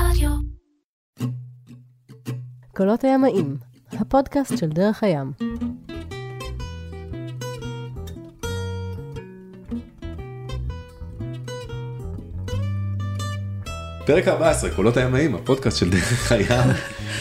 רדיו. קולות הימאים, הפודקאסט של דרך הים. פרק 14, קולות הימאים, הפודקאסט של דרך הים.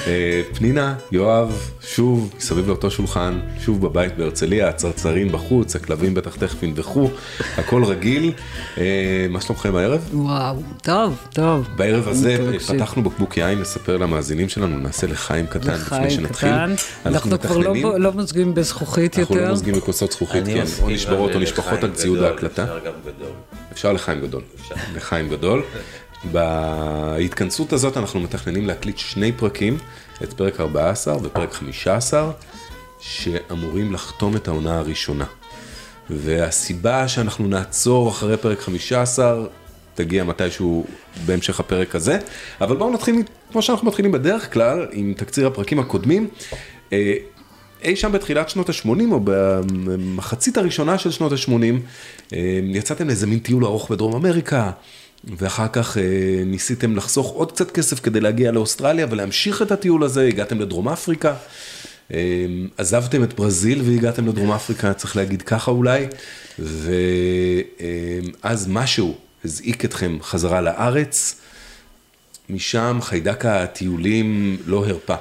אה, פנינה, יואב, שוב מסביב לאותו שולחן, שוב בבית בהרצליה, הצרצרים בחוץ, הכלבים בטח תכף ינבחו, הכל רגיל. אה, מה שלומכם הערב? וואו, טוב, טוב. בערב הזה. פתחנו בקבוק יין לספר למאזינים שלנו, נעשה לחיים קטן לפני לחיים שנתחיל. קטן. אנחנו כבר לא, לא מוזגים בזכוכית אנחנו לא יותר. מוזגים בכוסות זכוכית, כן, או נשברות או לחיים על ציוד ההקלטה. אפשר גם גדול. אפשר לחיים גדול. לחיים גדול. בהתכנסות הזאת אנחנו מתכננים להקליט שני פרקים, את פרק 14 ופרק 15, שאמורים לחתום את העונה הראשונה. והסיבה שאנחנו נעצור אחרי פרק 15 תגיע מתישהו בהמשך הפרק הזה, אבל בואו נתחיל כמו שאנחנו מתחילים בדרך כלל עם תקציר הפרקים הקודמים. אה, אי שם בתחילת שנות ה-80 או במחצית הראשונה של שנות ה-80 יצאתם לאיזה מין טיול ארוך בדרום אמריקה ואחר כך אה, ניסיתם לחסוך עוד קצת כסף כדי להגיע לאוסטרליה ולהמשיך את הטיול הזה, הגעתם לדרום אפריקה. אה, עזבתם את ברזיל והגעתם לדרום אפריקה, צריך להגיד ככה אולי, ואז משהו הזעיק אתכם חזרה לארץ, משם חיידק הטיולים לא הרפה,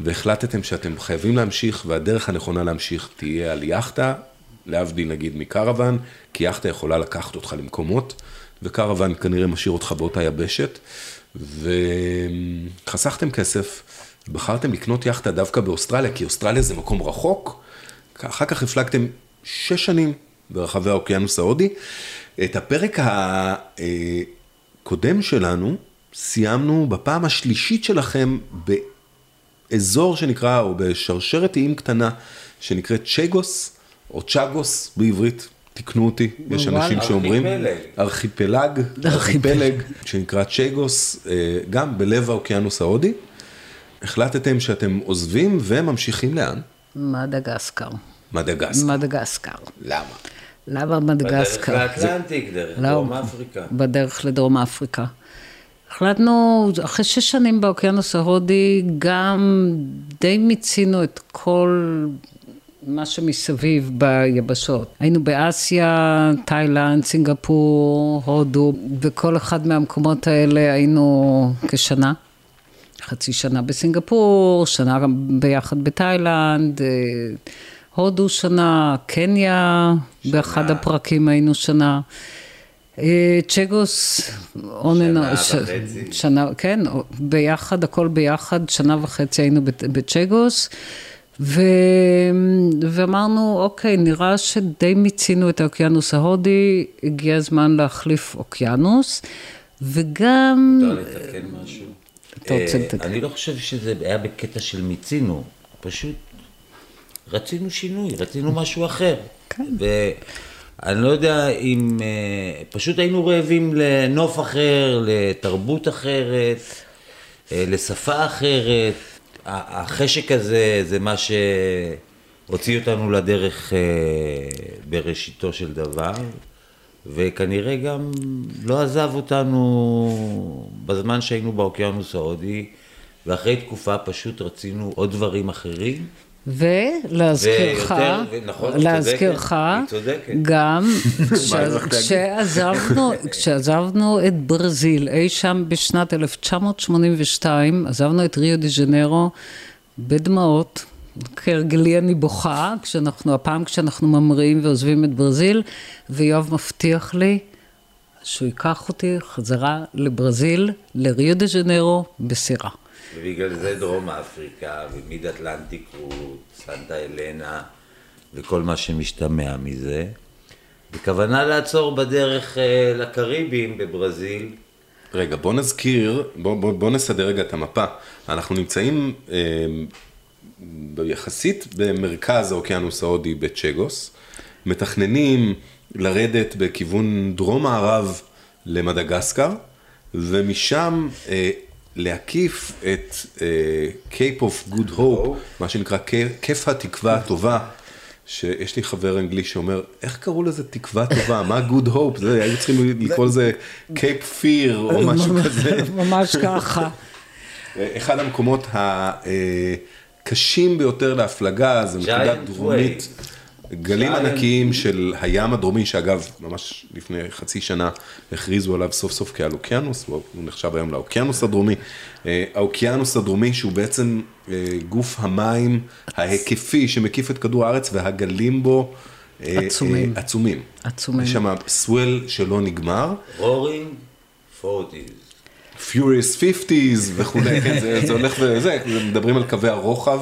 והחלטתם שאתם חייבים להמשיך, והדרך הנכונה להמשיך תהיה על יאכטה, להבדיל נגיד מקרוון, כי יאכטה יכולה לקחת אותך למקומות, וקרוון כנראה משאיר אותך באותה יבשת, וחסכתם כסף, בחרתם לקנות יאכטה דווקא באוסטרליה, כי אוסטרליה זה מקום רחוק, אחר כך הפלגתם שש שנים ברחבי האוקיינוס ההודי. את הפרק הקודם שלנו סיימנו בפעם השלישית שלכם באזור שנקרא, או בשרשרת איים קטנה, שנקראת צ'גוס, או צ'אגוס בעברית, תקנו אותי, יש. אנשים שאומרים, ארכיפלג. ארכיפלג, שנקרא צ'גוס, אה, גם בלב האוקיינוס ההודי. החלטתם שאתם עוזבים וממשיכים לאן? מדגסקר. מדגסקר. מדגסקר. למה? למה בדרך מדגסקר? לאטלנטיק, דרך לא, דרום אפריקה. בדרך לדרום אפריקה. החלטנו, אחרי שש שנים באוקיינוס ההודי, גם די מיצינו את כל מה שמסביב ביבשות. היינו באסיה, תאילנד, סינגפור, הודו, וכל אחד מהמקומות האלה היינו כשנה. חצי שנה בסינגפור, שנה גם ביחד בתאילנד, אה, הודו שנה, קניה, באחד הפרקים היינו שנה. אה, צ'גוס, אוננו, וחצי. שנה, כן, ביחד, הכל ביחד, שנה וחצי היינו בצ'גוס, ו... ואמרנו, אוקיי, נראה שדי מיצינו את האוקיינוס ההודי, הגיע הזמן להחליף אוקיינוס, וגם... אפשר לתקן משהו? אתה רוצה אה, לתקן? אני לא חושב שזה היה בקטע של מיצינו, פשוט רצינו שינוי, רצינו משהו אחר. כן. ואני לא יודע אם, אה, פשוט היינו רעבים לנוף אחר, לתרבות אחרת, אה, לשפה אחרת. החשק הזה זה מה שהוציא אותנו לדרך אה, בראשיתו של דבר. וכנראה גם לא עזב אותנו בזמן שהיינו באוקיינוס ההודי, ואחרי תקופה פשוט רצינו עוד דברים אחרים. ולהזכירך, נכון, להזכירך. גם כשעזבנו את ברזיל, אי שם בשנת 1982, עזבנו את ריו דה ז'נרו בדמעות. כהרגלי אני בוכה, כשאנחנו, הפעם כשאנחנו ממריאים ועוזבים את ברזיל, ויואב מבטיח לי שהוא ייקח אותי חזרה לברזיל, לריו דה ז'נרו, בסירה. ובגלל זה דרום אפריקה, ומיד אטלנטיק רות, סנטה אלנה, וכל מה שמשתמע מזה. בכוונה לעצור בדרך אה, לקריבים בברזיל. רגע, בוא נזכיר, בוא, בוא, בוא נסדר רגע את המפה. אנחנו נמצאים אה, יחסית במרכז האוקיינוס ההודי בצ'גוס, מתכננים לרדת בכיוון דרום מערב למדגסקר, ומשם אה, להקיף את אה, Cape of Good Hope, מה שנקרא כיף התקווה הטובה, שיש לי חבר אנגלי שאומר, איך קראו לזה תקווה טובה? מה good hope? זה, היו צריכים לקרוא לזה Cape Fear או משהו כזה. ממש ככה. אחד המקומות הקשים ביותר להפלגה זה נקודה דרומית. גלים Giant. ענקיים של הים הדרומי, שאגב, ממש לפני חצי שנה הכריזו עליו סוף סוף כעל אוקיינוס, הוא נחשב היום לאוקיינוס הדרומי. אה, האוקיינוס הדרומי שהוא בעצם אה, גוף המים ההיקפי שמקיף את כדור הארץ והגלים בו אה, עצומים. עצומים. עצומים. יש שם swell שלא נגמר. Roaring 40's. Furious 50's וכולי, כן, זה, זה הולך וזה, מדברים על קווי הרוחב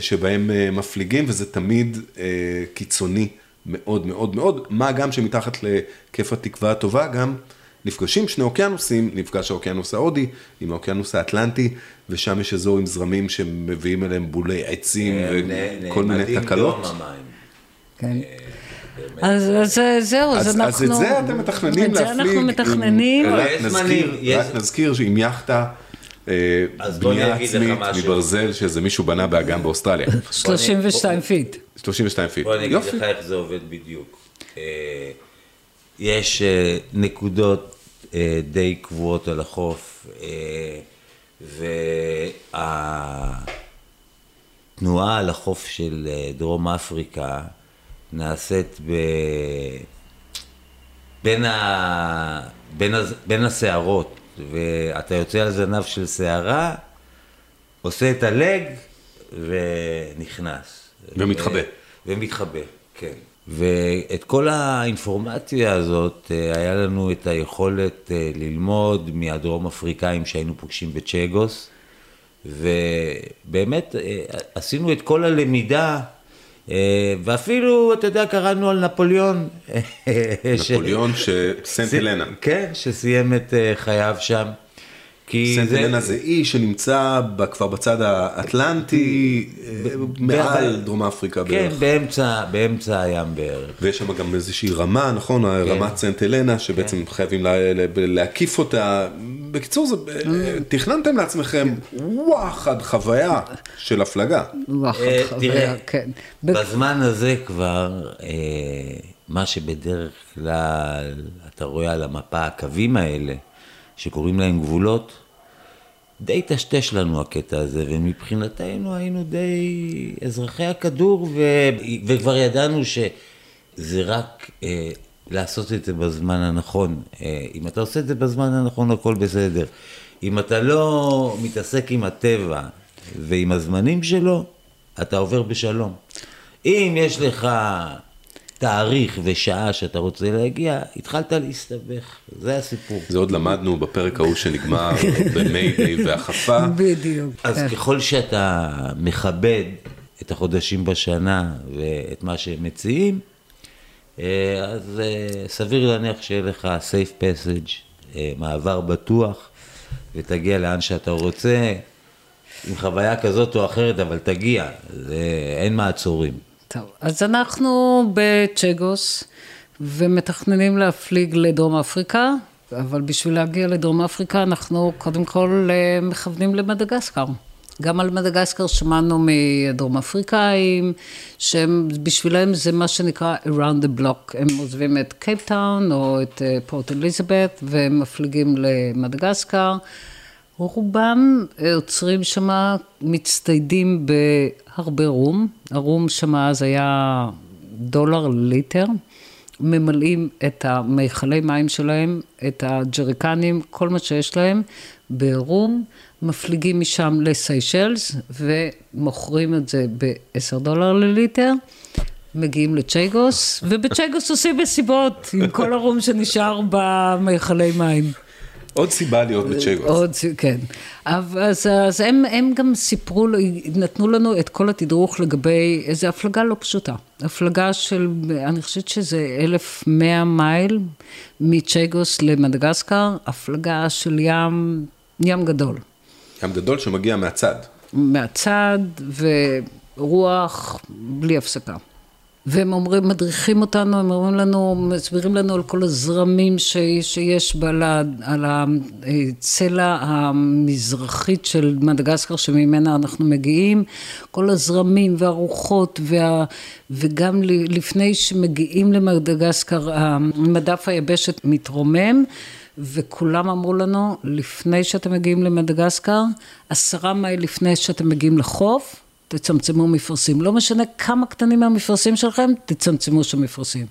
שבהם אה, מפליגים וזה תמיד אה, קיצוני מאוד מאוד מאוד, מה גם שמתחת לכף התקווה הטובה גם נפגשים שני אוקיינוסים, נפגש האוקיינוס ההודי עם האוקיינוס האטלנטי ושם יש אזור עם זרמים שמביאים אליהם בולי עצים וכל מיני תקלות. כן. אז זהו, אז, אנחנו... אז את זה אתם מתכננים את זה להפליג. אנחנו מתכננים. רק נזכיר שעם יאכטה, אה, בנייה עצמית. מברזל שזה מישהו בנה באגם באוסטרליה. 32 feet. 32 feet. בוא אני אגיד. לך איך זה עובד בדיוק. אה, יש אה, נקודות די קבועות על החוף, והתנועה על החוף של דרום אפריקה נעשית ב... בין, ה... בין, הז... בין הסערות, ואתה יוצא על זנב של שערה, עושה את הלג ונכנס. ומתחבא. ו... ומתחבא, כן. ואת כל האינפורמציה הזאת, אה, היה לנו את היכולת אה, ללמוד מהדרום אפריקאים שהיינו פוגשים בצ'גוס, ובאמת אה, עשינו את כל הלמידה, ואפילו, אתה יודע, קראנו על נפוליאון. ש- נפוליאון שסנט הלנה. כן, שסיים את אה, חייו שם. כי סנט הלנה זה אי שנמצא כבר בצד האטלנטי, אה, מעל דרום אפריקה כן, בערך. באמצע, באמצע הים בערך. ויש שם גם איזושהי רמה, נכון? רמת סנט הלנה, שבעצם חייבים לה- לה- להקיף אותה. בקיצור, זה- אה, תכננתם לעצמכם וואחד חוויה של הפלגה. וואחד אה, חוויה, כן. בזמן הזה כבר, אה, מה שבדרך כלל אתה רואה על המפה, הקווים האלה, שקוראים להם גבולות, די טשטש לנו הקטע הזה, ומבחינתנו היינו די אזרחי הכדור, ו... וכבר ידענו שזה רק אה, לעשות את זה בזמן הנכון. אה, אם אתה עושה את זה בזמן הנכון, הכל בסדר. אם אתה לא מתעסק עם הטבע ועם הזמנים שלו, אתה עובר בשלום. אם יש לך תאריך ושעה שאתה רוצה להגיע, התחלת להסתבך, זה הסיפור. זה עוד למדנו בפרק ההוא שנגמר במיידיי והחפה. בדיוק. אז כן. ככל שאתה מכבד את החודשים בשנה ואת מה שהם מציעים, אה, אז אה, סביר להניח שיהיה לך safe passage, אה, מעבר בטוח, ותגיע לאן שאתה רוצה, עם חוויה כזאת או אחרת, אבל תגיע, זה, אין מעצורים. טוב, אז אנחנו בצ'גוס ומתכננים להפליג לדרום אפריקה, אבל בשביל להגיע לדרום אפריקה אנחנו קודם כל אה, מכוונים למדגסקר. גם על מדגסקר שמענו מדרום אפריקאים, שהם, בשבילם זה מה שנקרא around the block. הם עוזבים את קייפטאון או את אה, פורט אליזבת והם מפליגים למדגסקר. רובם אה, עוצרים שם, מצטיידים בהרבה רום. הרום שם אז היה דולר ליטר. ממלאים את המיכלי מים שלהם, את הג'ריקנים, כל מה שיש להם, ברום, מפליגים משם לסיישלס ומוכרים את זה ב-10 דולר לליטר. מגיעים לצ'ייגוס, ובצ'ייגוס עושים מסיבות עם כל הרום שנשאר במיכלי מים. עוד סיבה להיות בצ'גוס. עוד, כן. אבל אז, אז הם, הם גם סיפרו, נתנו לנו את כל התדרוך לגבי איזו הפלגה לא פשוטה. הפלגה של, אני חושבת שזה 1,100 מייל מצ'גוס למדגסקר, הפלגה של ים, ים גדול. ים גדול שמגיע מהצד. מהצד ורוח בלי הפסקה. והם אומרים, מדריכים אותנו, הם אומרים לנו, מסבירים לנו על כל הזרמים ש, שיש בלד, על הצלע המזרחית של מדגסקר שממנה אנחנו מגיעים, כל הזרמים והרוחות, וה, וגם לפני שמגיעים למדגסקר, מדף היבשת מתרומם. וכולם אמרו לנו, לפני שאתם מגיעים למדגסקר, עשרה מייל לפני שאתם מגיעים לחוף, תצמצמו מפרשים. לא משנה כמה קטנים מהמפרשים שלכם, תצמצמו שם מפרשים.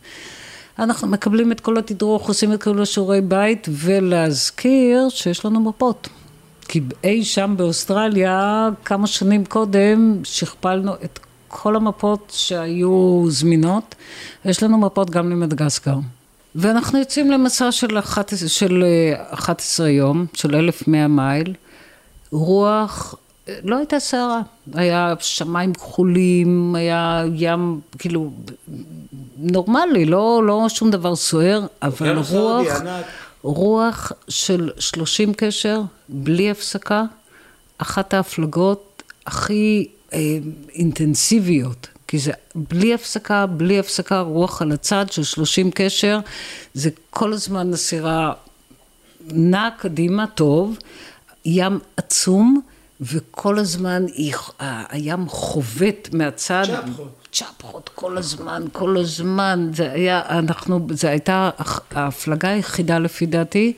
אנחנו מקבלים את כל התדרוך, עושים את כל השיעורי בית, ולהזכיר שיש לנו מפות. כי אי שם באוסטרליה, כמה שנים קודם, שכפלנו את כל המפות שהיו זמינות. יש לנו מפות גם למדגסקר. ואנחנו יוצאים למסע של 11, של 11 אה, יום, של 1,100 מייל. רוח, לא הייתה סערה. היה שמיים כחולים, היה ים, כאילו, נורמלי, לא, לא שום דבר סוער, אבל רוח, רוח של 30 קשר, בלי הפסקה, אחת ההפלגות הכי אה, אינטנסיביות כי זה בלי הפסקה, בלי הפסקה, רוח על הצד של 30 קשר, זה כל הזמן הסירה נעה קדימה טוב, ים עצום, וכל הזמן הים חובט מהצד. צ'פחות. צ'פחות כל הזמן, כל הזמן. זה היה, אנחנו, זה הייתה ההפלגה היחידה לפי דעתי.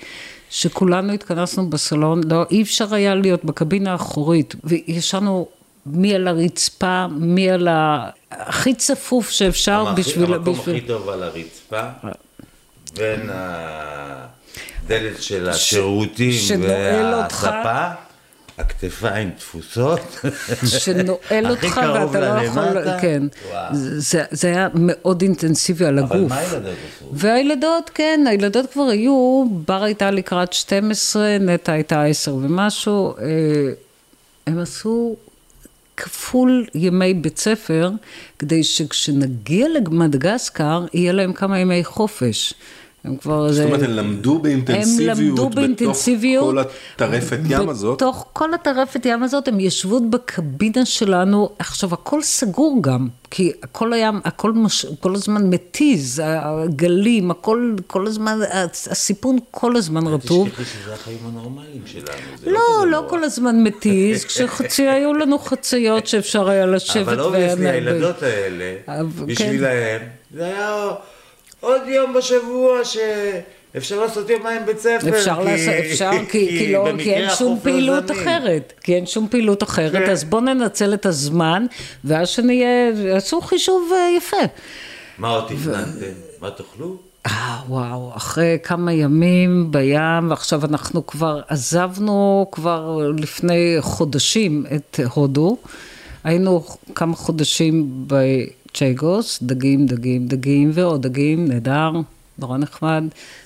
שכולנו התכנסנו בסלון, לא, אי אפשר היה להיות בקבינה האחורית, וישנו מי על הרצפה, מי על ה... הכי צפוף שאפשר בשביל... המקום בשביל... הכי טוב על הרצפה, בין הדלת של השירותים והספה. הכתפיים תפוסות, שנועל אותך ואתה לא יכול, כן, זה, זה היה מאוד אינטנסיבי על הגוף. אבל מה הילדות עשו? והילדות, כן, הילדות כבר היו, בר הייתה לקראת 12, נטע הייתה 10 ומשהו, אה, הם עשו כפול ימי בית ספר, כדי שכשנגיע למדגסקר, יהיה להם כמה ימי חופש. הם כבר... זאת אומרת, הם למדו באינטנסיביות, הם למדו באינטנסיביות, בתוך כל הטרפת ים הזאת? בתוך כל הטרפת ים הזאת, הם ישבו בקבינה שלנו, עכשיו הכל סגור גם, כי הכל היה, הכל מש, כל הזמן מתיז, הגלים, הכל, כל הזמן, הסיפון כל הזמן רטוב. תשכחי שזה החיים הנורמליים שלנו. לא, לא, לא כל הזמן מתיז, כשחצי היו לנו חציות שאפשר היה לשבת. אבל obviously הילדות האלה, בשבילהם, זה היה... עוד יום בשבוע ש... אפשר לעשות יומיים בית ספר, אפשר כי... לעשות, אפשר, כי, כי, כי, לא, כי אין שום פעילות זמין. אחרת, כי אין שום פעילות אחרת, כן. אז בואו ננצל את הזמן, ואז שנהיה, עשו חישוב אה, יפה. מה עוד תכננתם? ו... מה תאכלו? אה, וואו, אחרי כמה ימים בים, ועכשיו אנחנו כבר עזבנו כבר לפני חודשים את הודו, היינו כמה חודשים ב... צ'ייגוס, דגים, דגים, דגים ועוד דגים, נהדר, נורא נחמד.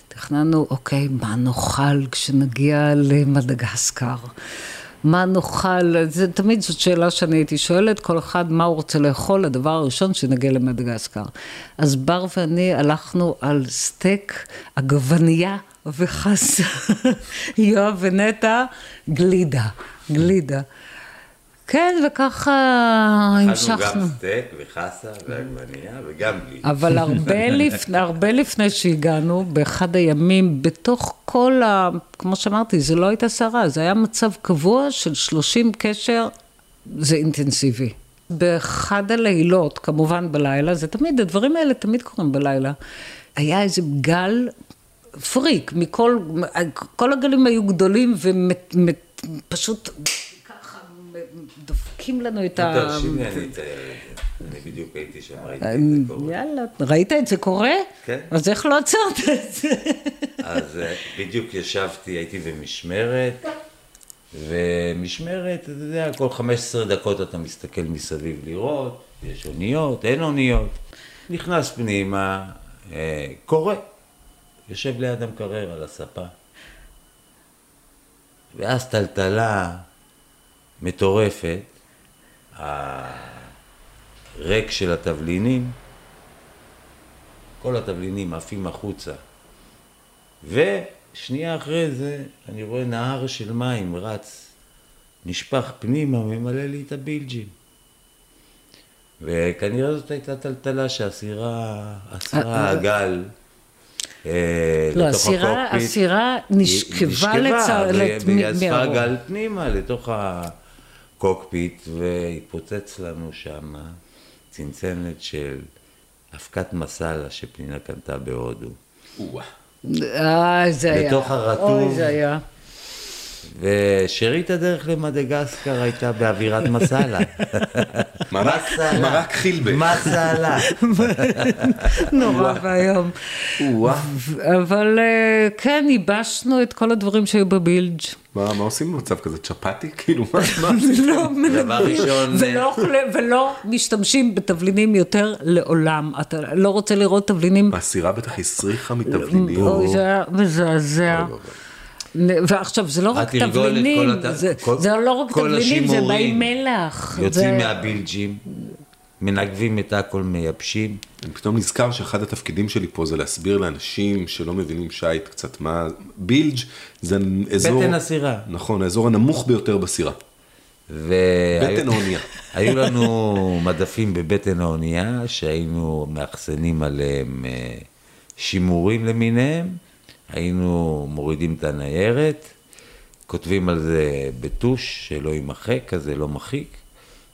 תכננו, אוקיי, מה נאכל כשנגיע למדגסקר? מה נאכל? זה תמיד זאת שאלה שאני הייתי שואלת, כל אחד מה הוא רוצה לאכול, הדבר הראשון שנגיע למדגסקר. אז בר ואני הלכנו על סטייק, עגבנייה וחסה, יואב ונטע, גלידה, גלידה. כן, וככה המשכנו. אכלנו גם סטייק וחסה ועגבנייה וגם לי. אבל הרבה, לפני, הרבה לפני שהגענו, באחד הימים, בתוך כל ה... כמו שאמרתי, זה לא הייתה סערה, זה היה מצב קבוע של 30 קשר, זה אינטנסיבי. באחד הלילות, כמובן בלילה, זה תמיד, הדברים האלה תמיד קורים בלילה, היה איזה גל פריק, מכל, כל הגלים היו גדולים ופשוט דופקים לנו את ה... תרשימי, אני בדיוק הייתי שם, ראיתי את זה קורה. יאללה, ראית את זה קורה? כן. אז איך לא עצרת את זה? אז אה, בדיוק ישבתי, הייתי במשמרת, ומשמרת, אתה יודע, כל 15 דקות אתה מסתכל מסביב לראות, יש אוניות, אין אוניות. נכנס פנימה, אה, קורא, יושב ליד המקרר על הספה. ואז טלטלה מטורפת, הריק של התבלינים, כל התבלינים עפים החוצה. ושנייה אחרי זה אני רואה נהר של מים רץ, נשפך פנימה, ממלא לי את הבילג'ים. וכנראה זאת הייתה טלטלה שהסירה אסרה הגל אה, לא, הסירה-. הסירה היא נשכבה לצ- ו- לת- והיא מ- אספה. גל פנימה לתוך הקוקפיט, והתפוצץ לנו שם צנצנת של אבקת מסאלה שפנינה קנתה בהודו. או-אה. אה, זה היה. בתוך הרטוב. אוי, זה היה. ושארית הדרך למדגסקר הייתה באווירת מסאלה. מרק- חילבה. מסאלה. נורא ואיום. אבל אה, כן, ייבשנו את כל הדברים שהיו בבילג'. מה מה עושים במצב כזה? צ'פטי? כאילו, מה? לא דבר ראשון, ולא, אוכלי- ולא משתמשים בתבלינים יותר לעולם. אתה לא רוצה לראות תבלינים? הסירה בטח הסריחה מתבלינים. זה היה מזעזע. ועכשיו, זה לא רק תבלינים, הת- זה- כל- זה לא רק תבלינים, זה. מי מלח. יוצאים זה- מהבילג'ים, מנגבים את הכל, מייבשים. אני פתאום נזכר שאחד התפקידים שלי פה זה להסביר לאנשים שלא מבינים שייט קצת מה... בילג' זה אזור... בטן הסירה. נכון, האזור הנמוך ביותר בסירה. והיו- בטן האונייה. היו לנו מדפים בבטן האונייה, שהיינו מאחסנים עליהם אה, שימורים למיניהם, היינו מורידים את הניירת, כותבים על זה בטוש שלא יימחק, כזה לא מחיק,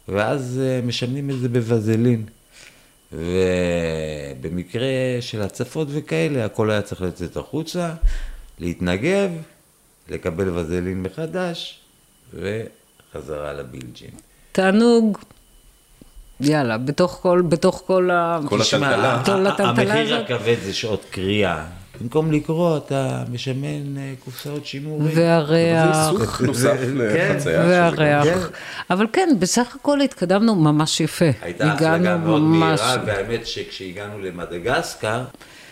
ואז אה, משמנים את זה בווזלין. ובמקרה של הצפות וכאלה, הכל היה צריך לצאת החוצה, להתנגב, לקבל וזלין מחדש, וחזרה לבילג'ים. תענוג. יאללה, בתוך כל, בתוך כל ה... כל הטלטלה. כל ה- הטלטלה המחיר. הכבד זה שעות קריאה. במקום לקרוא, אתה משמן אה, קופסאות שימורים. זה והריח. עיסוק נוסף לחצייה. שזה והריח. כן. אבל כן, בסך הכל התקדמנו ממש יפה. הייתה הגענו מאוד ממש- מהירה, והאמת שכשהגענו למדגסקר,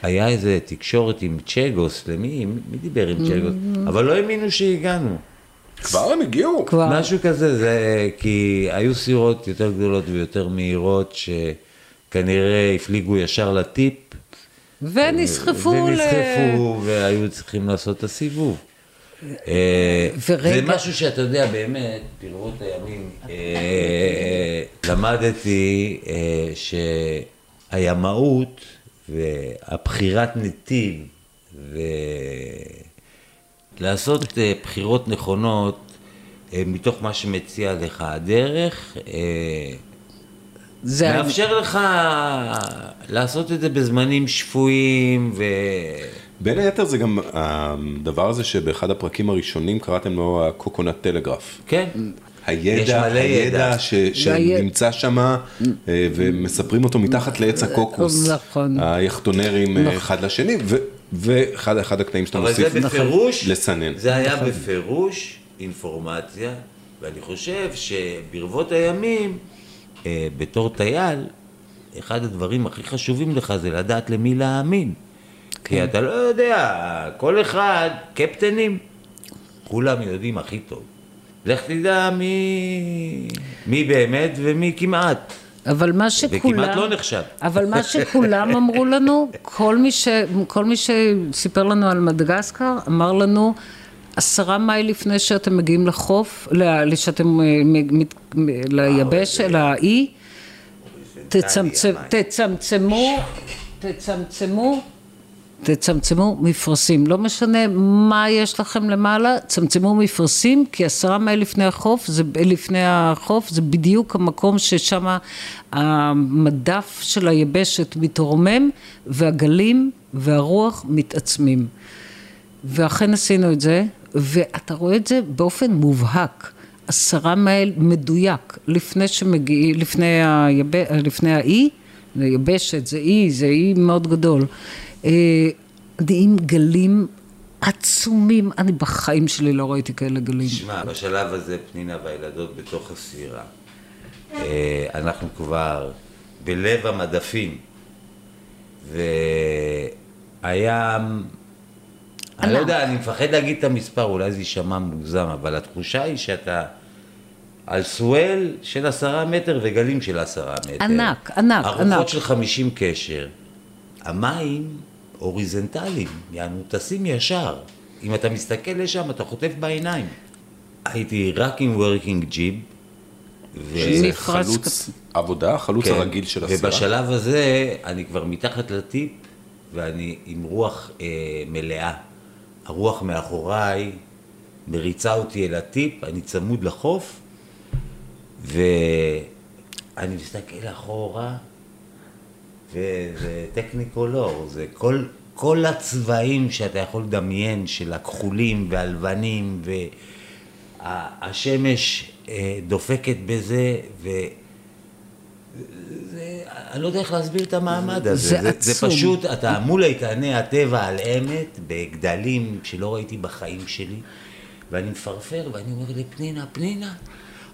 היה איזה תקשורת עם צ'גוס, למי? מי דיבר עם צ'גוס? אבל לא האמינו שהגענו. כבר הם הגיעו. כבר. משהו כזה, זה כי היו סירות יותר גדולות ויותר מהירות, שכנראה הפליגו ישר לטיפ. ונסחפו ל... ונסחפו, והיו צריכים לעשות את הסיבוב. אה, ורגע- זה משהו שאתה יודע, באמת, ברבות הימים, אה, למדתי אה, שהימאות והבחירת נתיב ולעשות אה, בחירות נכונות אה, מתוך מה שמציע לך הדרך, אה, זה מאפשר לך לעשות את זה בזמנים שפויים ו... בין היתר זה גם הדבר הזה שבאחד הפרקים הראשונים קראתם לו הקוקונט טלגרף. כן. הידע, הידע ידע. ש, שנמצא שם ומספרים אותו מתחת לעץ הקוקוס. נכון. היחטונרים אה, אחד לשני, ו- ואחד אחד הקטעים שאתה אבל זה מוסיף בפירוש, לסנן. זה היה בפירוש אינפורמציה, ואני חושב שברבות הימים, אה, בתור טייל, אחד הדברים הכי חשובים לך זה לדעת למי להאמין. כי אתה לא יודע, כל אחד, קפטנים, כולם יודעים הכי טוב. לך תדע מי, מי באמת ומי כמעט. אבל מה שכולם... וכמעט לא נחשב. אבל מה שכולם אמרו לנו, כל מי, ש, כל מי שסיפר לנו על מדגסקר, אמר לנו, עשרה מייל לפני שאתם מגיעים לחוף, שאתם אה, ליבש, לאי, תצמצמו, תצמצמו, תצמצמו מפרשים. לא משנה מה יש לכם למעלה, צמצמו מפרשים, כי עשרה מייל לפני החוף, זה, לפני החוף, זה בדיוק המקום ששם המדף של היבשת מתרומם, והגלים והרוח מתעצמים. ואכן עשינו את זה, ואתה רואה את זה באופן מובהק. עשרה מייל מדויק, לפני שמגיעים, לפני, היב... לפני האי, זה יבשת, זה אי, זה אי מאוד גדול. אה, נהיים גלים עצומים, אני בחיים שלי לא ראיתי כאלה גלים. תשמע, בשלב הזה פנינה והילדות בתוך הסירה. אה, אנחנו כבר בלב המדפים, והיה... אני לא יודע, אני מפחד להגיד את המספר, אולי זה יישמע מוגזם, אבל התחושה היא שאתה על סואל של עשרה מטר וגלים של עשרה מטר. ענק, ענק, ארוחות ענק. של חמישים קשר. המים הוריזנטליים, יענו, טסים ישר. אם אתה מסתכל לשם, אתה חוטף בעיניים. הייתי רק עם וורקינג ג'יב, שזה מפרש חלוץ עבודה, חלוץ כן, הרגיל של הסירה. ובשלב הזה אני כבר מתחת לטיפ ואני עם רוח אה, מלאה. הרוח מאחוריי מריצה אותי אל הטיפ, אני צמוד לחוף ואני מסתכל אחורה וזה טכניקולור, זה כל, כל הצבעים שאתה יכול לדמיין של הכחולים והלבנים והשמש אה, דופקת בזה ו... זה, אני לא יודע איך להסביר את המעמד הזה. זה זה, עצום. זה פשוט, אתה מול איתני הטבע על אמת, בגדלים שלא ראיתי בחיים שלי, ואני מפרפר ואני אומר לפנינה, פנינה,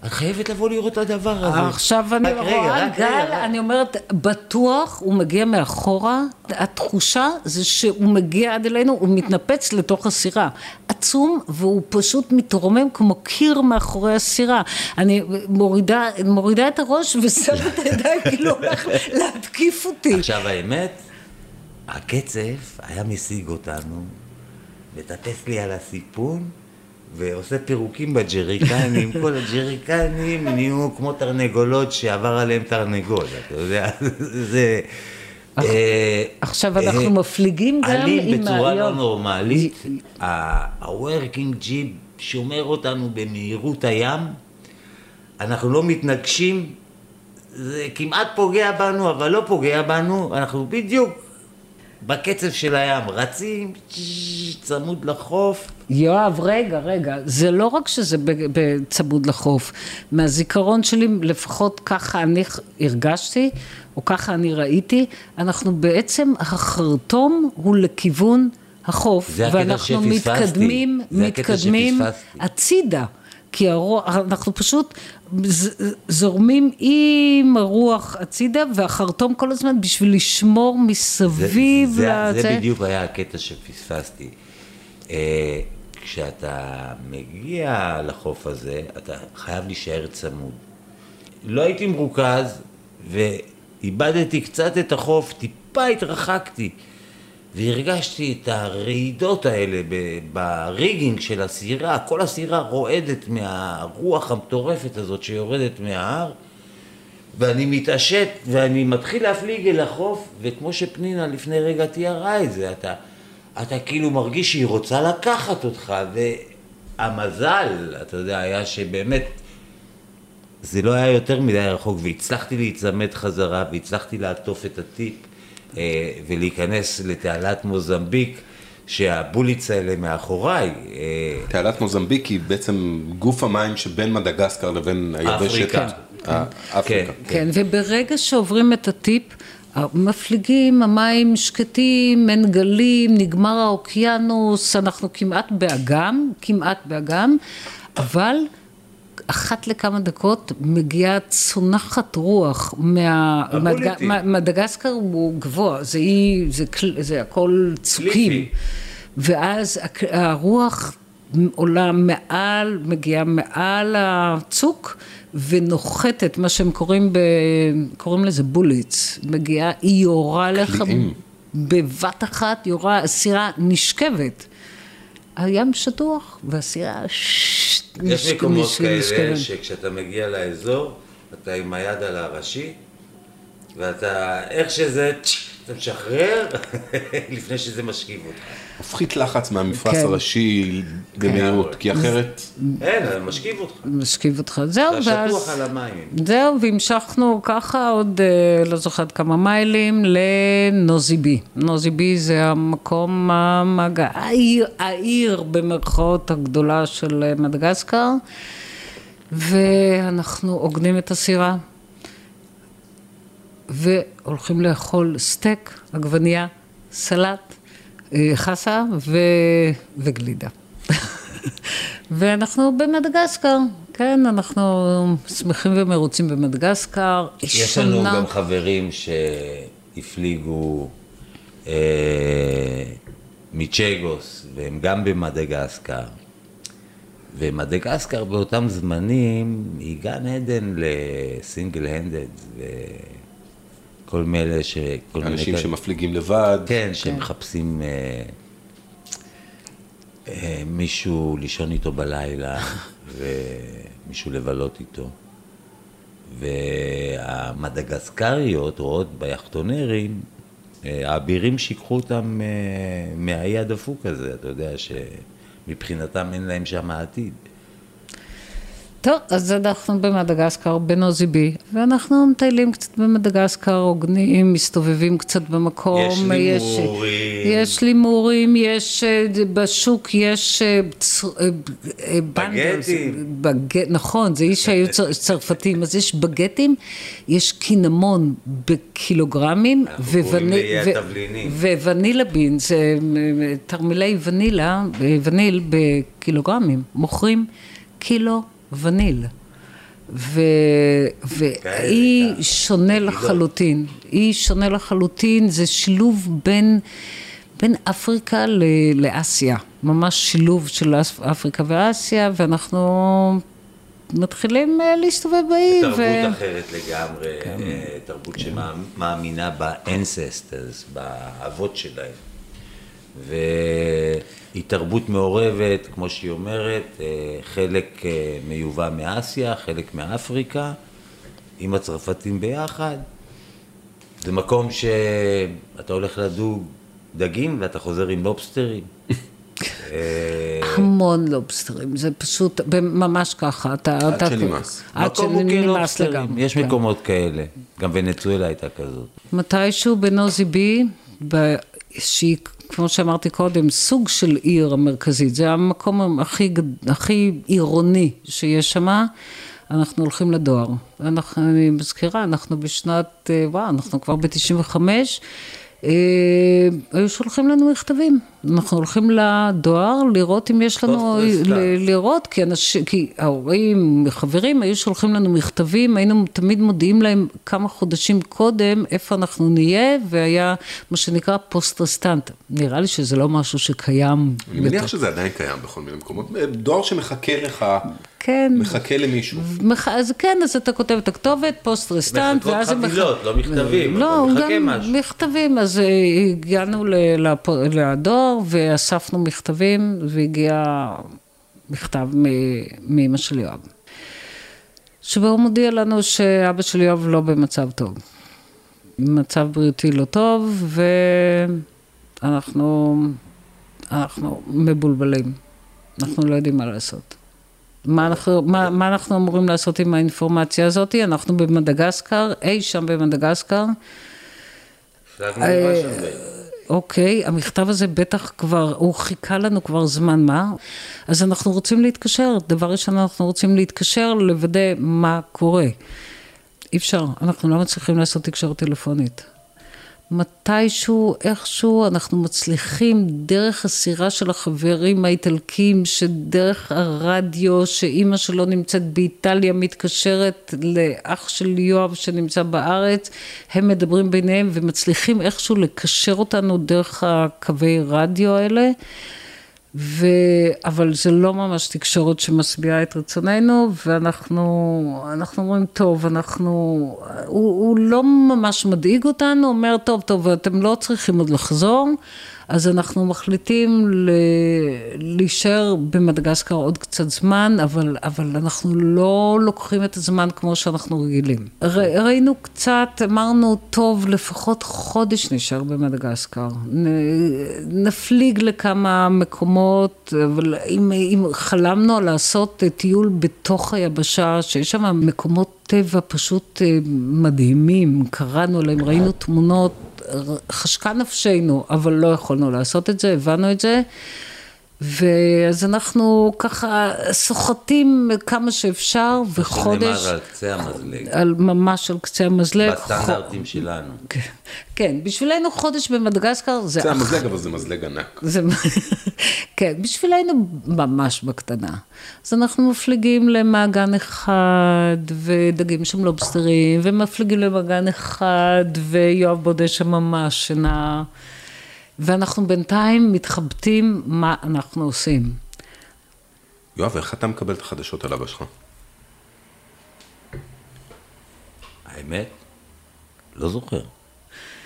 את חייבת לבוא לראות את הדבר הזה. עכשיו אני רואה גל, אני אומרת, בטוח הוא מגיע מאחורה, התחושה זה שהוא מגיע עד אלינו, הוא מתנפץ לתוך הסירה. עצום, והוא פשוט מתרומם כמו קיר מאחורי הסירה. אני מורידה, מורידה את הראש ושמה את הידיים, כאילו הולך להתקיף אותי. עכשיו האמת, הקצף היה משיג אותנו, מטפס לי על הסיפון, ועושה פירוקים בג'ריקנים, כל הג'ריקנים נהיו כמו תרנגולות שעבר עליהם תרנגול, אתה יודע, זה... אה, עכשיו אה, אנחנו מפליגים גם עלים עם בצורה ה- לא יום. נורמלית, ה-working ג'יפ שומר אותנו במהירות הים, אנחנו לא מתנגשים, זה כמעט פוגע בנו, אבל לא פוגע בנו, אנחנו בדיוק בקצב של הים, רצים צמוד לחוף. יואב, רגע, רגע, זה לא רק שזה בצמוד לחוף, מהזיכרון שלי, לפחות ככה אני הרגשתי, או ככה אני ראיתי, אנחנו בעצם, החרטום הוא לכיוון החוף, ואנחנו. מתקדמים, מתקדמים. הצידה. כי הרוח, אנחנו פשוט זורמים עם הרוח הצידה, והחרטום כל הזמן בשביל לשמור זה, מסביב זה, לזה. זה בדיוק היה הקטע שפספסתי. אה, כשאתה מגיע לחוף הזה, אתה חייב להישאר צמוד. לא הייתי מרוכז, ואיבדתי קצת את החוף, טיפה התרחקתי, והרגשתי את הרעידות האלה בריגינג של הסירה, כל הסירה רועדת מהרוח המטורפת הזאת שיורדת מההר, ואני מתעשת ואני מתחיל להפליג אל החוף, וכמו שפנינה לפני רגע תיארה את זה, אתה, אתה כאילו מרגיש שהיא רוצה לקחת אותך, והמזל, אתה יודע, היה שבאמת זה לא היה יותר מדי רחוק, והצלחתי להיצמד חזרה, והצלחתי לעטוף את הטיפ ולהיכנס לתעלת מוזמביק, שהבוליץ האלה מאחוריי. אה, תעלת מוזמביק היא בעצם גוף המים שבין מדגסקר לבין היבשת. אפריקה. אה, אפריקה. כן, וברגע שעוברים את הטיפ, מפליגים, המים שקטים, אין גלים, נגמר האוקיינוס, אנחנו כמעט באגם, כמעט באגם, אבל אחת לכמה דקות מגיעה צונחת רוח מה... הבוליטי. מדג- מדגסקר הוא גבוה, זה, אי, זה, כל- זה הכל צוקים. קליפי. ואז הרוח עולה מעל, מגיעה מעל הצוק ונוחתת, מה שהם קוראים, ב, קוראים לזה בוליץ, מגיעה, היא יורה לך. בבת אחת, יורה, הסירה נשכבת. הים שטוח, והסירה יש מקומות כאלה. שכשאתה מגיע לאזור, אתה עם היד על הראשי, ואתה, איך שזה, אתה משחרר, לפני שזה משכיב אותך. מפחית לחץ מהמפרש כן. הראשי במהירות, כי אחרת... אין, משכיב אותך. משכיב אותך, זהו, אתה ואז... שטוח על המים. זהו, והמשכנו ככה עוד, אה, לא זוכרת כמה מיילים, לנוזיבי. נוזיבי זה המקום, המג... העיר, העיר במרכאות הגדולה של אה, מדגסקר, ואנחנו עוגנים את הסירה, והולכים לאכול סטייק, עגבנייה, סלט, חסה ו... וגלידה. ואנחנו במדגסקר, כן, אנחנו שמחים ומרוצים במדגסקר. יש לנו שונה. גם חברים שהפליגו אה, מצ'גוס, והם גם במדגסקר. ומדגסקר באותם זמנים היא גן עדן לסינגל הנדד, וכל מאלה ש... כל מיני אנשים כאלה- שמפליגים לבד. כן, שמחפשים אה, אה, מישהו לישון איתו בלילה, ומישהו לבלות איתו. והמדגסקריות רואות ביכטונרים, אה, האבירים שיקחו אותם אה, מהאי הדפוק הזה, אתה יודע שמבחינתם אין להם שם עתיד. טוב, אז אנחנו במדגסקר, בנוסי בה, ואנחנו מטיילים קצת במדגסקר, עוגנים, מסתובבים קצת במקום. יש לימורים. יש לימורים, יש אה, בשוק, יש אה, אה, בנדלס, בגטים. בג... נכון, זה אי שהיו צר- צרפתים, אז יש בגטים, יש קינמון בקילוגרמים, אנחנו קוראים לאיי ו- התבלינים. וונילה בין, זה תרמילי ונילה, וניל בקילוגרמים, מוכרים קילו וניל. ו... והיא ככה, שונה נגידות. לחלוטין, היא שונה לחלוטין, זה שילוב בין, בין אפריקה ל... לאסיה, ממש שילוב של אפריקה ואסיה, ואנחנו מתחילים אה, להסתובב באי. תרבות ו... אחרת לגמרי, אה, תרבות שמאמינה באנססטרס, באבות שלהם. והיא תרבות מעורבת, כמו שהיא אומרת, אה, חלק אה, מיובא מאסיה, חלק מאפריקה, עם הצרפתים ביחד. זה מקום שאתה הולך לדוג דגים ואתה חוזר עם לובסטרים. אה, המון לובסטרים, זה פשוט ממש ככה, אתה... עד אתה- שנמאס. עד שנמאס לגמרי. יש כן. מקומות כאלה, גם ונצואלה הייתה כזאת. מתישהו בנוזי בי, שהיא, כמו שאמרתי קודם, סוג של עיר המרכזית, זה המקום הכי, הכי עירוני שיש שם, אנחנו הולכים לדואר. אנחנו, אני מזכירה, אנחנו בשנת, אה, וואו, אנחנו כבר ב-95, היו שולחים לנו מכתבים. אנחנו הולכים לדואר לראות אם יש לנו. ל- לראות, כי, אנשים, כי ההורים, חברים, היו שולחים לנו מכתבים, היינו תמיד מודיעים להם כמה חודשים קודם איפה אנחנו נהיה, והיה מה שנקרא poste restante. נראה לי שזה לא משהו שקיים. אני מניח יותר. שזה עדיין קיים בכל מיני מקומות. דואר שמחכה לך, כן. מחכה למישהו. מח- אז כן, אז אתה כותב את הכתובת, poste restante, מחכות ואז הם... חבילות, לא מכתבים, לא, אבל מחכה גם משהו. מכתבים, אז אה, הגענו ל- לפ- לדואר ואספנו מכתבים, והגיע מכתב מאמא של יואב. שבו הוא מודיע לנו שאבא של יואב לא במצב טוב. מצב בריאותי לא טוב, ואנחנו אנחנו מבולבלים. אנחנו לא יודעים מה לעשות. מה אנחנו, מה, מה אנחנו אמורים לעשות עם האינפורמציה הזאת? אנחנו במדגסקר, אי שם במדגסקר. שם אוקיי, המכתב הזה בטח כבר, הוא חיכה לנו כבר זמן מה, אז אנחנו רוצים להתקשר. דבר ראשון, אנחנו רוצים להתקשר, לוודא מה קורה. אי אפשר, אנחנו לא מצליחים לעשות תקשורת טלפונית. מתישהו, איכשהו, אנחנו מצליחים דרך הסירה של החברים האיטלקים, שדרך הרדיו, שאימא שלו נמצאת באיטליה, מתקשרת לאח של יואב שנמצא בארץ, הם מדברים ביניהם ומצליחים איכשהו לקשר אותנו דרך הקווי רדיו האלה. ו... אבל זה לא ממש תקשורת שמשביעה את רצוננו, ואנחנו אנחנו אומרים, טוב, אנחנו... הוא, הוא לא ממש מדאיג אותנו, אומר, טוב, טוב, אתם לא צריכים עוד לחזור, אז אנחנו מחליטים ל... להישאר במדגסקר עוד קצת זמן, אבל, אבל אנחנו לא לוקחים את הזמן כמו שאנחנו רגילים. ר... ראינו קצת, אמרנו, טוב, לפחות חודש נשאר במדגסקר. נ... נפליג לכמה מקומות, אבל אם, אם חלמנו לעשות טיול בתוך היבשה, שיש שם מקומות טבע פשוט אה, מדהימים, קראנו עליהם, ראינו תמונות, חשקה נפשנו, אבל לא יכולנו לעשות את זה, הבנו את זה. ואז אנחנו ככה סוחטים כמה שאפשר, וחודש, שנאמר על קצה המזלג, על, ממש על קצה המזלג. בסטנדרטים שלנו. כן, בשבילנו חודש במדגסקר זה... זה אח- המזלג, אבל זה מזלג ענק. זה, כן, בשבילנו ממש בקטנה. אז אנחנו מפליגים למעגן אחד, ודגים שם לובסטרים, ומפליגים למעגן אחד, ויואב בודה שם ממש שינה. ואנחנו בינתיים מתחבטים מה אנחנו עושים. יואב, איך אתה מקבל את החדשות על אבא שלך? האמת? לא זוכר.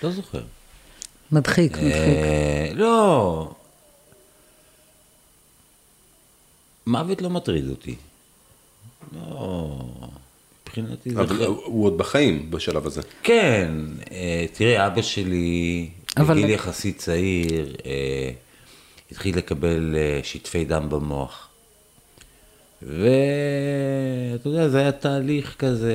לא זוכר. מדחיק, מדחיק. אה, לא. מוות לא מטריד אותי. לא. מבחינתי זה... אבל הוא עוד בחיים בשלב הזה. כן, אה, תראה, אבא שלי, אבל- בגיל יחסית צעיר, אה, התחיל לקבל אה, שטפי דם במוח. ואתה יודע, זה היה תהליך כזה,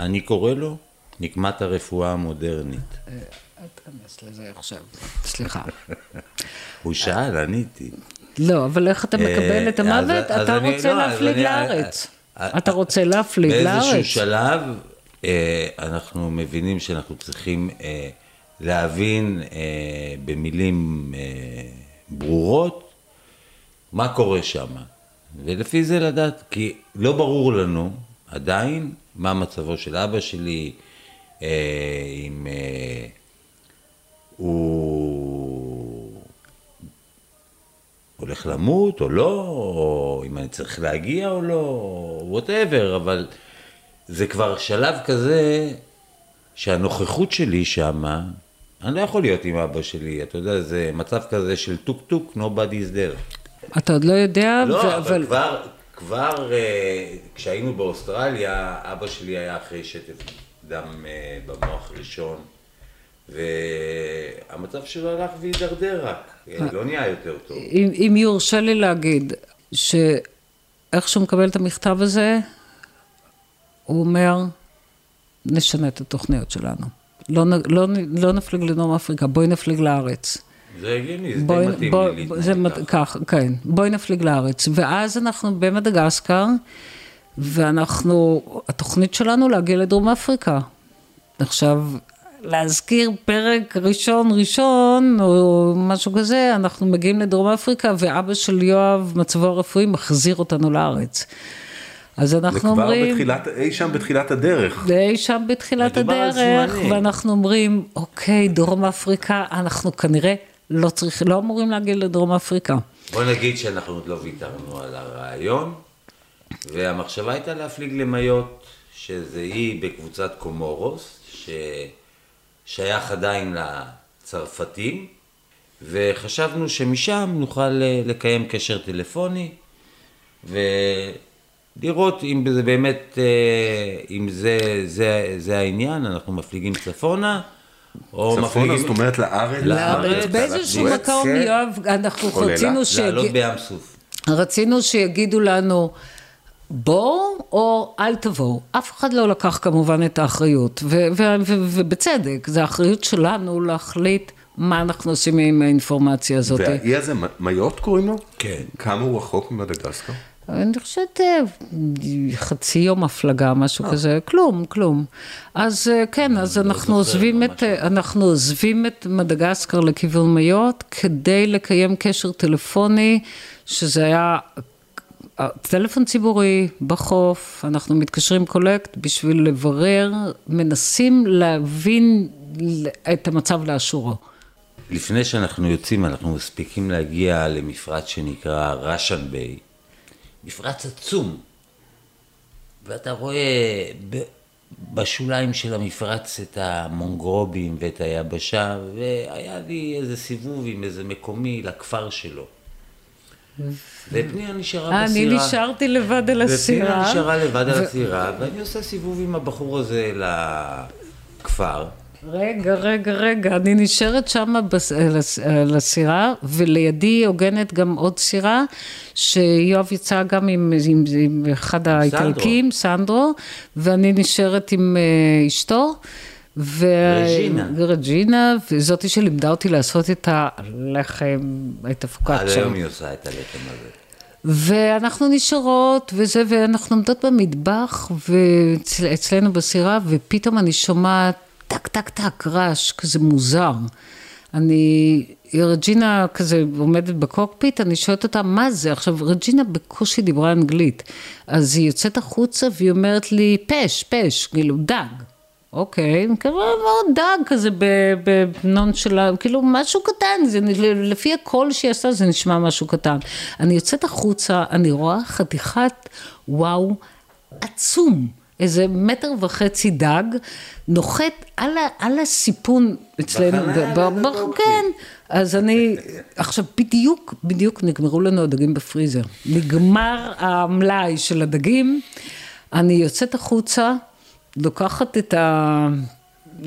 אני קורא לו נקמת הרפואה המודרנית. אל תיכנס לזה עכשיו, סליחה. הוא שאל, עניתי. לא, אבל איך אתה מקבל את המוות? אתה רוצה להפליג לארץ. אה, אתה רוצה להפליג לארץ. באיזשהו שלב אה, אנחנו מבינים שאנחנו צריכים אה, להבין אה, במילים אה, ברורות מה קורה שם, ולפי זה לדעת, כי לא ברור לנו עדיין מה מצבו של אבא שלי, אה, אם אה, הוא הולך למות או לא, או אם אני צריך להגיע או לא, ווטאבר, אבל זה כבר שלב כזה שהנוכחות שלי שמה, אני לא יכול להיות עם אבא שלי, אתה יודע, זה מצב כזה של טוק טוק, nobody is there. אתה עוד לא יודע, לא, ו- אבל כבר, כבר אה, כשהיינו באוסטרליה, אבא שלי היה אחרי שטף דם אה, במוח ראשון, והמצב שלו הלך והידרדר רק, אה, לא נהיה יותר טוב. אם, אם יורשה לי להגיד, שאיך שהוא מקבל את המכתב הזה, הוא אומר, נשנה את התוכניות שלנו. לא, לא, לא נפליג לדרום אפריקה, בואי נפליג לארץ. זה הגיוני, זה די מתאים בוא, לי להתנהג ככה. כך, כן, בואי נפליג לארץ. ואז אנחנו במדגסקר, ואנחנו, התוכנית שלנו להגיע לדרום אפריקה. עכשיו, להזכיר פרק ראשון ראשון, או משהו כזה, אנחנו מגיעים לדרום אפריקה, ואבא של יואב, מצבו הרפואי, מחזיר אותנו לארץ. אז זה אנחנו כבר אומרים... בתחילת, אי שם בתחילת הדרך. זה אי שם בתחילת הדרך. ואנחנו אומרים, אוקיי, דרום אפריקה, אנחנו כנראה לא צריכים, לא אמורים להגיע לדרום אפריקה. בוא נגיד שאנחנו עוד לא ויתרנו על הרעיון, והמחשבה הייתה להפליג למיות, שזה אי בקבוצת קומורוס, ששייך עדיין לצרפתים, וחשבנו שמשם נוכל אה, לקיים קשר טלפוני, ולראות אם זה באמת, אה, אם זה, זה, זה העניין, אנחנו מפליגים צפונה, או צפונה, מפליגים... זאת אומרת לארץ. לארץ, באיזשהו מקום. יואב, אנחנו. רצינו, לעלות שיג... בים סוף. רצינו שיגידו לנו, בואו או אל תבואו. אף אחד לא לקח כמובן את האחריות, ובצדק, זו האחריות שלנו להחליט מה אנחנו עושים עם האינפורמציה הזאת. והאי הזה, מיות קוראים לו? כן. כמה הוא רחוק ממדגסקר? אני חושבת אה, חצי יום הפלגה, משהו כזה, כלום, כלום. אז אה, כן, אז אנחנו זוכר, עוזבים את, אה, אנחנו עוזבים את מדגסקר לכיוון מיות, כדי לקיים קשר טלפוני, שזה היה אה, טלפון ציבורי בחוף, אנחנו מתקשרים קולקט בשביל לברר, מנסים להבין את המצב לאשורו. לפני שאנחנו יוצאים, אנחנו מספיקים להגיע למפרץ שנקרא ראשן ביי. מפרץ עצום. ואתה רואה בשוליים של המפרץ את המונגרובים ואת היבשה, והיה לי איזה סיבוב עם איזה מקומי לכפר שלו. ופנינה נשארה אה, אני בסירה. נשארתי לבד על הסירה. ופנינה נשארה לבד על הסירה, ואני עושה סיבוב עם הבחור הזה לכפר. רגע, רגע, רגע, אני נשארת שם הסירה, ולידי הוגנת גם עוד סירה, שיואב יצא גם עם, עם, עם אחד האיטלקים, סנדרו, ואני נשארת עם אה, אשתו. ו... רג'ינה. רג'ינה, וזאתי שלימדה אותי לעשות את הלחם, את עד הפוקאצ'ה. היום היא עושה את הלחם הזה. ואנחנו נשארות, וזה, ואנחנו עומדות במטבח, ואצלנו בסירה, ופתאום אני שומעת טק, טק, טק, רעש כזה מוזר. אני, רג'ינה כזה עומדת בקוקפיט, אני שואלת אותה, מה זה? עכשיו, רג'ינה בקושי דיברה אנגלית, אז היא יוצאת החוצה והיא אומרת לי, fish, fish, כאילו, דג. אוקיי, כאילו, מאוד דג כזה בטון שלה, כאילו משהו קטן, זה, לפי הקול שהיא עשתה זה נשמע משהו קטן. אני יוצאת החוצה, אני רואה חתיכת וואו עצום, איזה מטר וחצי דג, נוחת על, ה, על הסיפון אצלנו, בחלל. כן, אז אני, עכשיו בדיוק, בדיוק נגמרו לנו הדגים בפריזר, נגמר המלאי של הדגים. אני יוצאת החוצה, לוקחת את ה...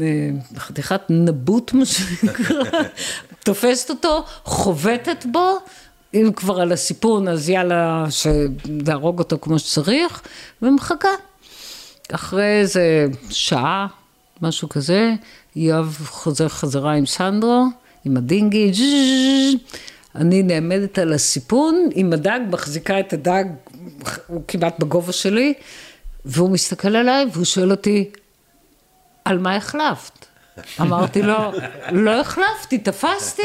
אה, חתיכת נבוט, מה שנקרא, תופסת אותו, חובטת בו, אם כבר על הסיפון, אז יאללה, להרוג אותו כמו שצריך, ומחכה. אחרי איזה שעה, משהו כזה, יואב חוזר חזרה עם סנדרו, עם הדינגי, אני נעמדת על הסיפון, עם הדג, מחזיקה את הדג, הוא כמעט בגובה שלי, והוא מסתכל עליי והוא שואל אותי, על מה החלפת? אמרתי לו, לא החלפתי, תפסתי.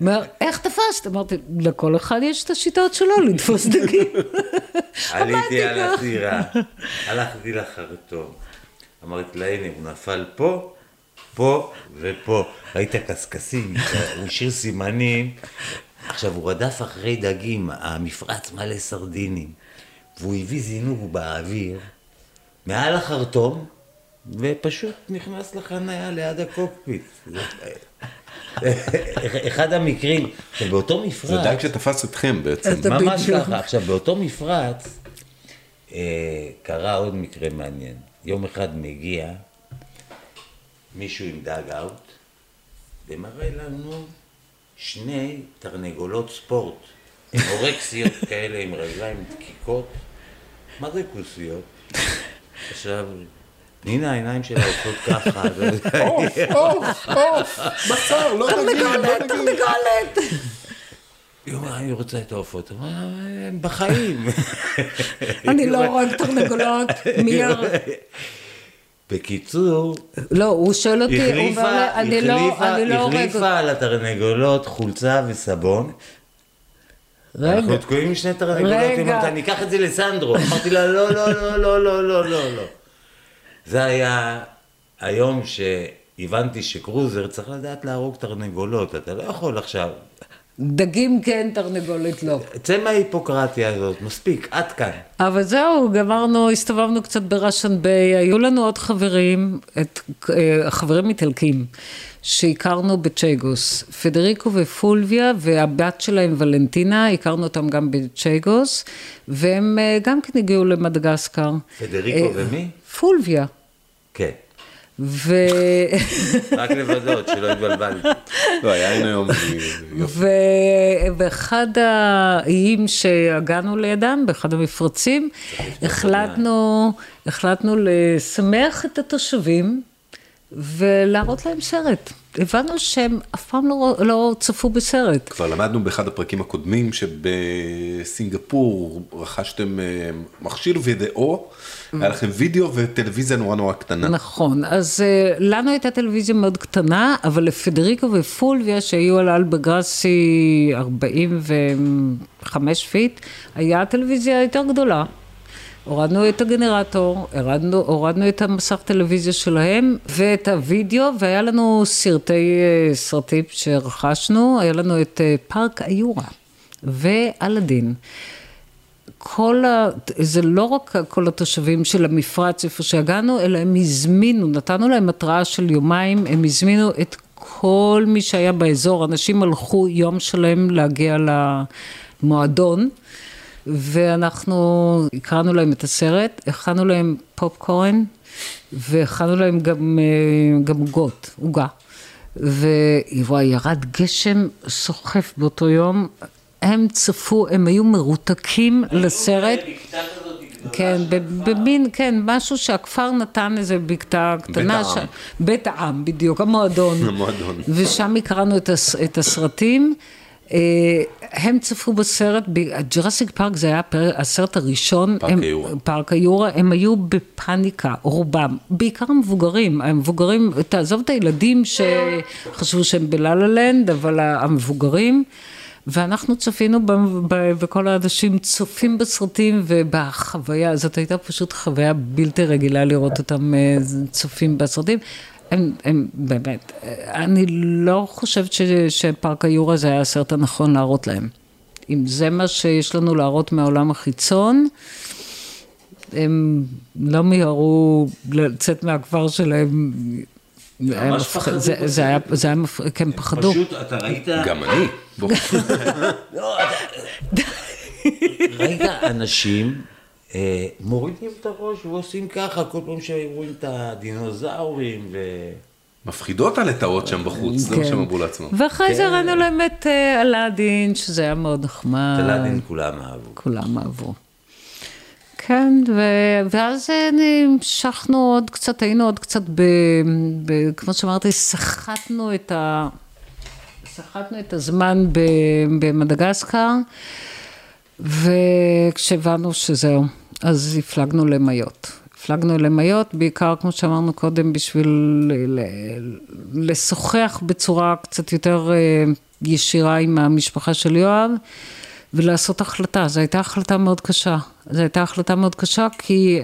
אומר, איך תפסת? אמרתי, לכל אחד יש את השיטות שלו לתפוס דגים. עליתי על הסירה, הלכתי לחרטום. אמרתי לה, הנה, הוא נפל פה, פה ופה. ראית קשקשים, הוא השאיר סימנים. עכשיו, הוא רדף אחרי דגים, המפרץ מלא סרדינים. והוא הביא זינוק באוויר, מעל החרטום, ופשוט נכנס לחניה ליד הקוקפיט. אחד המקרים, שבאותו מפרץ... זה דג שתפס אתכם בעצם. ממש ככה. עכשיו, באותו מפרץ אה, קרה עוד מקרה מעניין. יום אחד מגיע מישהו עם dugout, ומראה לנו שני תרנגולות ספורט, אנורקסיות כאלה עם רגליים דקיקות, מה זה כוסיות? עכשיו, הנה העיניים שלה עושות ככה. עוף, עוף, עוף, בשר, לא נגיד, לא נגיד. תרנגולת, תרנגולת. היא אומרת, אני רוצה את העופות. הם בחיים. אני לא רואה תרנגולות, מייר. בקיצור, לא, הוא שואל אותי, החליפה, הוא אומר, אני לא, לא הורג אותך. החליפה על התרנגולות חולצה וסבון. רגע. אנחנו תקועים עם שני תרנגולות, היא אומרת, אני אקח את זה לסנדרו. אמרתי לה, לא, לא, לא, לא, לא, לא, לא. לא. זה היה היום שהבנתי שקרוזר צריך לדעת להרוג תרנגולות, אתה לא יכול עכשיו. דגים כן, תרנגולת לא. צא מההיפוקרטיה הזאת, מספיק, עד כאן. אבל זהו, גמרנו, הסתובבנו קצת בראשן ביי, היו לנו עוד חברים, את, אה, חברים איטלקים, שהכרנו בצ'ייגוס. פדריקו ופולביה והבת שלהם ולנטינה, הכרנו אותם גם בצ'ייגוס, והם אה, גם כן הגיעו למדגסקר. פדריקו אה, ומי? פולביה. כן. ו... רק לוודאות, שלא התבלבלתי. לא, היין היום, יופי. ו- ואחד האיים שהגענו לידם, באחד המפרצים, החלטנו, החלטנו לשמח את התושבים ולהראות להם סרט. הבנו שהם אף פעם לא, לא צפו בסרט. כבר למדנו באחד הפרקים הקודמים שבסינגפור רכשתם אה, מכשיר וידאו, היה לכם וידאו וטלוויזיה נורא נורא קטנה. נכון, אז אה, לנו הייתה טלוויזיה מאוד קטנה, אבל לפדריקו ופולביה, שהיו על Hallberg-Rassy 45 feet, היה טלוויזיה יותר גדולה. הורדנו את הגנרטור, הורדנו, הורדנו את המסך טלוויזיה שלהם ואת הוידאו, והיה לנו סרטי, אה, סרטים שרכשנו, היה לנו את אה, פארק היורה ואלאדין. כל ה... זה לא רק כל התושבים של המפרץ איפה שהגענו, אלא הם הזמינו, נתנו להם התראה של יומיים, הם הזמינו את כל מי שהיה באזור, אנשים הלכו יום שלם להגיע למועדון, ואנחנו הקראנו להם את הסרט, הכנו להם פופקורן, והכנו להם גם, אה, גם עוגות, עוגה. ווואי, ירד גשם סוחף באותו יום, הם צפו, הם היו מרותקים לסרט. כן, במין, כן, משהו שהכפר נתן איזה בקתה קטנה. בית העם. בית העם, בדיוק, המועדון. המועדון. ושם הקרנו את, הס, את הסרטים. אה, הם צפו בסרט, Jurassic Park זה היה הסרט הראשון. פארק הם, היורה. פארק היורה, הם היו בפאניקה, רובם, בעיקר המבוגרים, המבוגרים, תעזוב את הילדים שחשבו שהם ב la-la land, אבל המבוגרים. ואנחנו צפינו, ב, ב, וכל האנשים צופים בסרטים ובחוויה, זאת הייתה פשוט חוויה בלתי רגילה לראות אותם אה, צופים בסרטים. הם, הם באמת, אה, אני לא חושבת ש, שפארק היורה זה היה הסרט הנכון להראות להם. אם זה מה שיש לנו להראות מהעולם החיצון, הם לא מיהרו לצאת מהכפר שלהם. זה, היה, זה היה, מפ... כן, פחדו. פשוט, אתה ראית... גם אני. לא, ראית אנשים אה, מורידים את הראש ועושים ככה כל פעם שרואים את הדינוזאורים ו... מפחידות הלטאות שם בחוץ, זה מה כן. שהם אמרו לעצמם. ואחרי זה כן. הראינו להם את אה, אלאדין, שזה היה מאוד נחמד. את אלאדין כולם אהבו. כולם אהבו. כן, ו... ואז אה, המשכנו עוד קצת, היינו עוד קצת, ב... ב... כמו שאמרתי, סחטנו את, ה... סחטנו את הזמן ב... במדגסקר, וכשהבנו שזהו, אז הפלגנו למיות. הפלגנו למיות, בעיקר, כמו שאמרנו קודם, בשביל ל... ל- לשוחח בצורה קצת יותר אה, ישירה עם המשפחה של יואב. ולעשות החלטה. זו הייתה החלטה מאוד קשה. זו הייתה החלטה מאוד קשה כי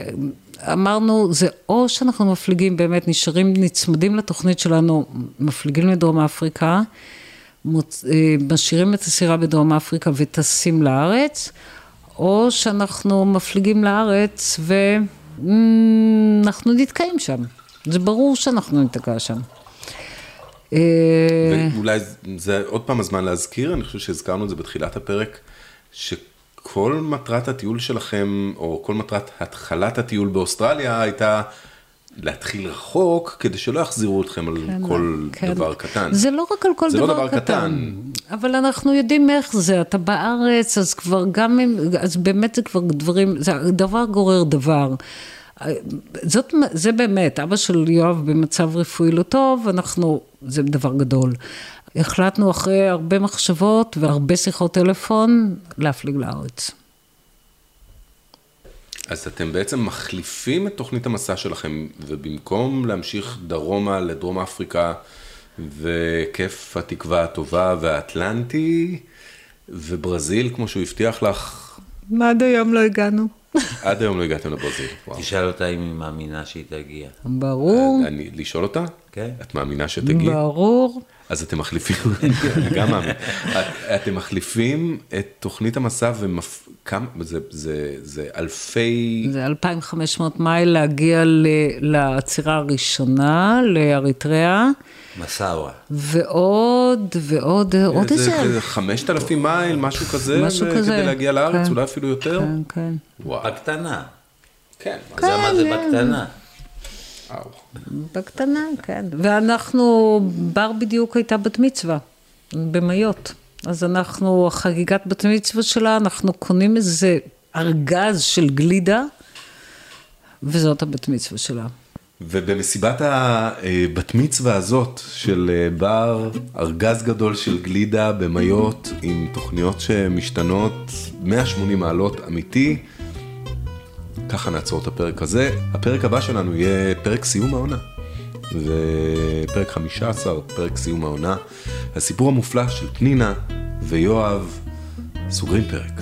אמרנו, זה או שאנחנו מפליגים באמת, נשארים, נצמדים לתוכנית שלנו, מפליגים לדרום אפריקה. אה, משאירים את הסירה בדרום אפריקה וטסים לארץ, או שאנחנו מפליגים לארץ ואנחנו נתקעים שם. זה ברור שאנחנו ניתקע שם. אה, ואולי זה עוד פעם הזמן להזכיר, אני חושב שהזכרנו את זה בתחילת הפרק, שכל מטרת הטיול שלכם, או כל מטרת התחלת הטיול באוסטרליה, הייתה להתחיל רחוק, כדי שלא יחזירו אתכם על כל כן. דבר קטן. זה לא רק על כל זה דבר, לא דבר קטן. קטן. אבל אנחנו יודעים איך זה, אתה בארץ, אז כבר גם אם, אז באמת זה כבר דברים, זה דבר גורר דבר. זאת, זה באמת, אבא של יואב במצב רפואי לא טוב, אנחנו, זה דבר גדול. החלטנו אחרי הרבה מחשבות והרבה שיחות טלפון להפליג לארץ. אז אתם בעצם מחליפים את תוכנית המסע שלכם, ובמקום להמשיך דרומה לדרום אפריקה, וכיף התקווה הטובה והאטלנטי, וברזיל, כמו שהוא הבטיח לך, עד היום לא הגענו. עד היום לא הגעתם לברזיל. וואו. תשאל אותה אם היא מאמינה שהיא תגיע. ברור, אני, לשאול אותה? כן. את מאמינה שתגיעי? ברור. אז אתם מחליפים, גם מאמין, את- אתם מחליפים את תוכנית המסע ומפ... כמה, זה, זה, זה אלפי, זה 2,500 מייל להגיע ל- לעצירה הראשונה, לאריתריאה, מסאווה. ועוד, ועוד, עוד זה איזה... כזה 5,000 מייל, משהו כזה, משהו כזה, כדי להגיע לארץ, כן. אולי אפילו יותר. כן, כן. וואו, בקטנה. כן, אז למה זה בקטנה? בקטנה, כן. ואנחנו, בר בדיוק הייתה בת מצווה, במיות. אז אנחנו, חגיגת בת מצווה שלה, אנחנו קונים איזה ארגז של גלידה, וזאת הבת מצווה שלה. ובמסיבת הבת מצווה הזאת של אה, בר, ארגז גדול של גלידה במיות עם תוכניות שמשתנות 180 מעלות אמיתי. ככה נעצור את הפרק הזה. הפרק הבא שלנו יהיה פרק סיום העונה. ופרק 15, פרק סיום העונה. הסיפור המופלא של פנינה ויואב סוגרים פרק.